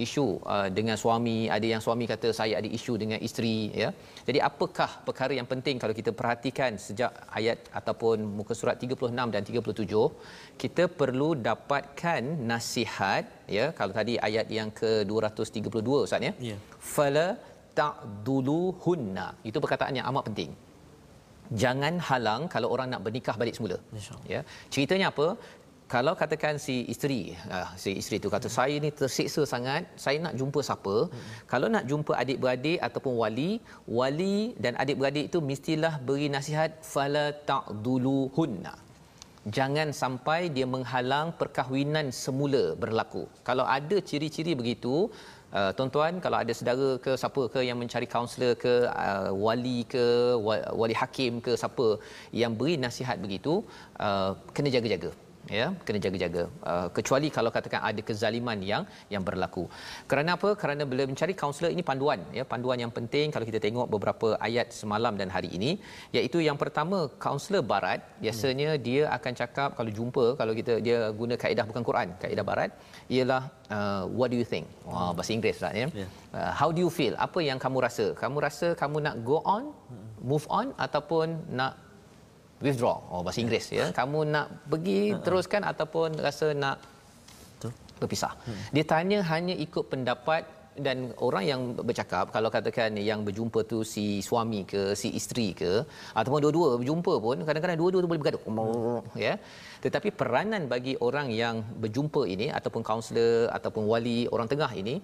Isu uh, dengan suami, ada yang suami kata saya ada isu dengan isteri ya. Jadi apakah perkara yang penting kalau kita perhatikan sejak ayat ataupun muka surat 36 dan 37 kita perlu dapatkan nasihat ya kalau tadi ayat yang ke 232 Ustaz ya. Ya. Fala ta'duluhunna. Itu perkataan yang amat penting. Jangan halang kalau orang nak bernikah balik semula. Ya. Ceritanya apa? Kalau katakan si isteri, uh, si isteri tu kata hmm. saya ni tersiksa sangat, saya nak jumpa siapa? Hmm. Kalau nak jumpa adik-beradik ataupun wali, wali dan adik-beradik itu mestilah beri nasihat fala ta'duluhunna. Jangan sampai dia menghalang perkahwinan semula berlaku. Kalau ada ciri-ciri begitu, Uh, tuan-tuan kalau ada saudara ke siapa ke yang mencari kaunselor ke uh, wali ke wali hakim ke siapa yang beri nasihat begitu uh, kena jaga-jaga ya kena jaga-jaga. Uh, kecuali kalau katakan ada kezaliman yang yang berlaku. Kerana apa? Kerana bila mencari kaunselor ini panduan. Ya panduan yang penting kalau kita tengok beberapa ayat semalam dan hari ini. Iaitu yang pertama kaunselor barat biasanya hmm. dia akan cakap kalau jumpa kalau kita dia guna kaedah bukan Quran kaedah barat ialah uh, what do you think? Wah bahasa Inggeris Ustaz ya. Yeah. uh, how do you feel? Apa yang kamu rasa? Kamu rasa kamu nak go on hmm. move on ataupun nak withdraw. Oh bahasa Inggeris ya. Kamu nak pergi uh-huh. teruskan ataupun rasa nak Betul. berpisah. Hmm. dia tanya hanya ikut pendapat dan orang yang bercakap. Kalau katakan yang berjumpa tu si suami ke si isteri ke ataupun dua-dua berjumpa pun kadang-kadang dua-dua tu boleh bergaduh. Hmm. ya. Tetapi peranan bagi orang yang berjumpa ini ataupun kaunselor ataupun wali orang tengah ini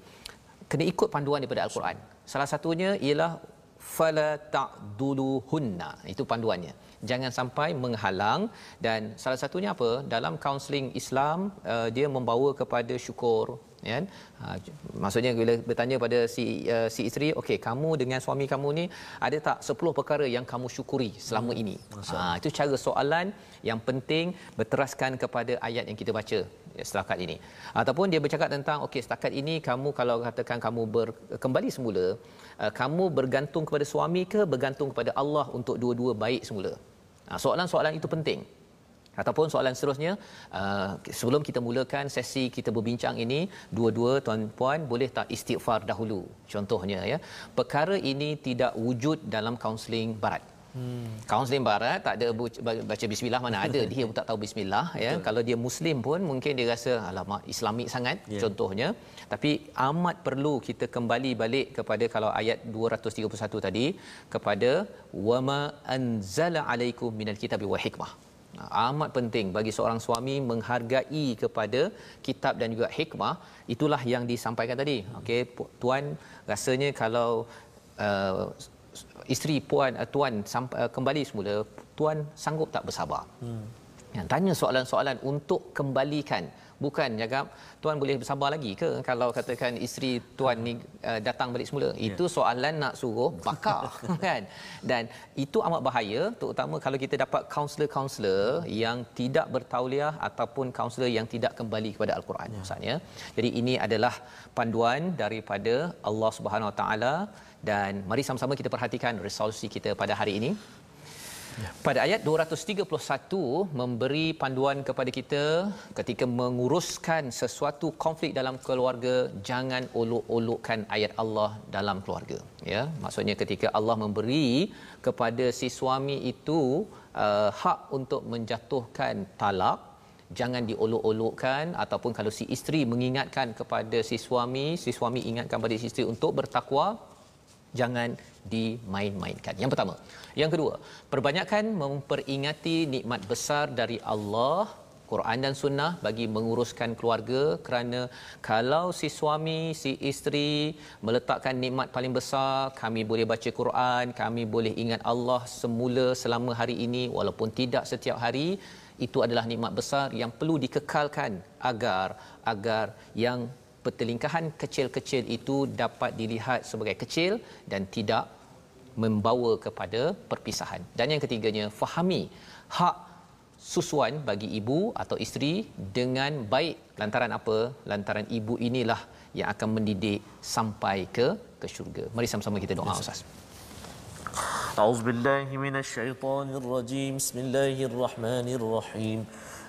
kena ikut panduan daripada al-Quran. Salah satunya ialah fala ta'duluhunna. Itu panduannya jangan sampai menghalang. Dan salah satunya apa? Dalam kaunseling Islam uh, dia membawa kepada syukur ya uh, maksudnya bila bertanya pada si uh, si isteri okey kamu dengan suami kamu ni ada tak 10 perkara yang kamu syukuri selama hmm. ini? ha itu cara soalan yang penting berteraskan kepada ayat yang kita baca ya, setakat ini. Ataupun dia bercakap tentang okey setakat ini kamu kalau katakan kamu ber, kembali semula uh, kamu bergantung kepada suami ke bergantung kepada Allah untuk dua-dua baik semula Ha, soalan-soalan itu penting. Ataupun soalan seterusnya, uh, sebelum kita mulakan sesi kita berbincang ini, dua-dua tuan-puan boleh tak istighfar dahulu. Contohnya ya, perkara ini tidak wujud dalam kaunseling barat. Hmm. Kaunseling barat tak ada baca bismillah mana ada dia pun tak tahu bismillah ya. Kalau dia muslim pun mungkin dia rasa alamak islamik sangat yeah. contohnya. Tapi amat perlu kita kembali balik kepada kalau ayat 231 tadi kepada wama anzala alaikum minal kitabi wa hikmah. Amat penting bagi seorang suami menghargai kepada kitab dan juga hikmah itulah yang disampaikan tadi. Okey tuan rasanya kalau uh, isteri puan uh, tuan sampai uh, kembali semula tuan sanggup tak bersabar hmm. ya, tanya soalan-soalan untuk kembalikan bukan cakap tuan boleh bersabar lagi ke kalau katakan isteri tuan ni uh, datang balik semula yeah. itu soalan nak suruh bakar kan dan itu amat bahaya terutama kalau kita dapat kaunselor-kaunselor yang tidak bertauliah ataupun kaunselor yang tidak kembali kepada al-Quran yeah. maksudnya jadi ini adalah panduan daripada Allah Subhanahu Wa Taala dan mari sama-sama kita perhatikan resolusi kita pada hari ini. Pada ayat 231 memberi panduan kepada kita ketika menguruskan sesuatu konflik dalam keluarga jangan olok-olokkan ayat Allah dalam keluarga. Ya maksudnya ketika Allah memberi kepada si suami itu uh, hak untuk menjatuhkan talak jangan diolok-olokkan ataupun kalau si isteri mengingatkan kepada si suami si suami ingatkan kepada si isteri untuk bertakwa jangan dimain-mainkan. Yang pertama. Yang kedua, perbanyakkan memperingati nikmat besar dari Allah Quran dan sunnah bagi menguruskan keluarga kerana kalau si suami si isteri meletakkan nikmat paling besar kami boleh baca Quran kami boleh ingat Allah semula selama hari ini walaupun tidak setiap hari itu adalah nikmat besar yang perlu dikekalkan agar agar yang pertelingkahan kecil-kecil itu dapat dilihat sebagai kecil dan tidak membawa kepada perpisahan. Dan yang ketiganya, fahami hak susuan bagi ibu atau isteri dengan baik lantaran apa? Lantaran ibu inilah yang akan mendidik sampai ke ke syurga. Mari sama-sama kita doa Ustaz. A'udzubillahi minasyaitonirrajim. Bismillahirrahmanirrahim.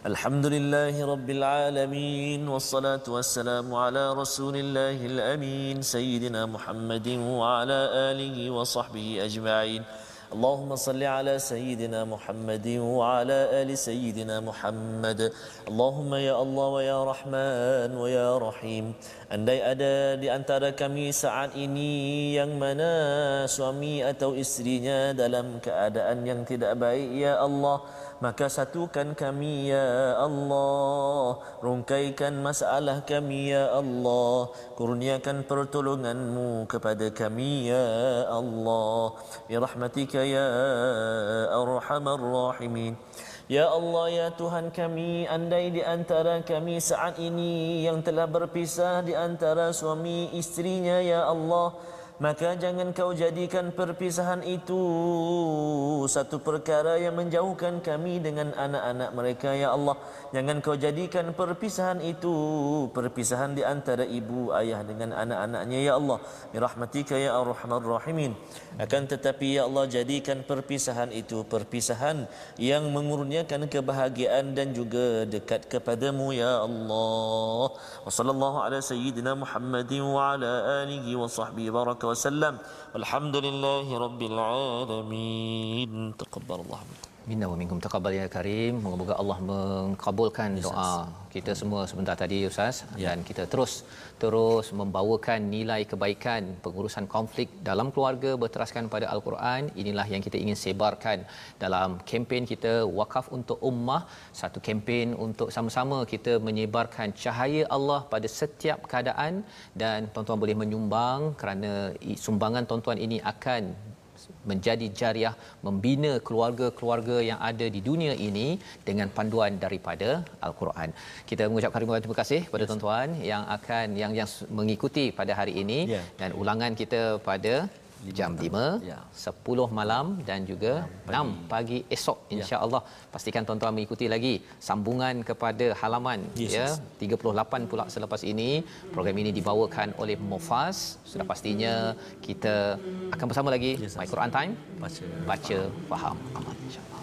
الحمد لله رب العالمين والصلاة والسلام على رسول الله الأمين سيدنا محمد وعلى آله وصحبه أجمعين اللهم صل على سيدنا محمد وعلى آل سيدنا محمد اللهم يا الله ويا رحمن ويا رحيم Andai ada di antara kami saat ini yang mana suami atau istrinya dalam keadaan yang tidak baik ya Allah maka satukan kami ya Allah. Rungkaikan masalah kami ya Allah. Kurniakan pertolonganmu kepada kami ya Allah. Bi rahmatika ya arhamar rahimin. Ya Allah, ya Tuhan kami, andai di antara kami saat ini yang telah berpisah di antara suami istrinya, Ya Allah, maka jangan kau jadikan perpisahan itu satu perkara yang menjauhkan kami dengan anak-anak mereka ya Allah. Jangan kau jadikan perpisahan itu perpisahan di antara ibu ayah dengan anak-anaknya ya Allah. Bi rahmatika ya arhamar rahimin. Akan tetapi ya Allah jadikan perpisahan itu perpisahan yang mengurniakan kebahagiaan dan juga dekat kepadamu ya Allah. Wa sallallahu ala sayyidina Muhammadin wa ala alihi wa sahbihi. Baraka وسلم والحمد لله رب العالمين. تقبل الله منكم. Minna wa minkum taqabbal ya karim. Moga-moga Allah mengabulkan yes, doa kita semua sebentar tadi Ustaz ya. dan kita terus terus membawakan nilai kebaikan pengurusan konflik dalam keluarga berteraskan pada al-Quran. Inilah yang kita ingin sebarkan dalam kempen kita Wakaf untuk Ummah, satu kempen untuk sama-sama kita menyebarkan cahaya Allah pada setiap keadaan dan tuan-tuan boleh menyumbang kerana sumbangan tuan-tuan ini akan menjadi jariah membina keluarga-keluarga yang ada di dunia ini dengan panduan daripada al-Quran. Kita mengucapkan terima kasih kepada tuan-tuan yang akan yang yang mengikuti pada hari ini yeah. dan ulangan kita pada jam 5 ya. 10 malam dan juga ya, 6 pagi esok ya. insya-Allah. Ya. pastikan tuan-tuan mengikuti lagi sambungan kepada halaman yes, ya 38 pula selepas ini. Program ini dibawakan oleh Mufas. Sudah pastinya kita akan bersama lagi. Yes, My Quran Time. Baca. Baca faham. Amal insya-Allah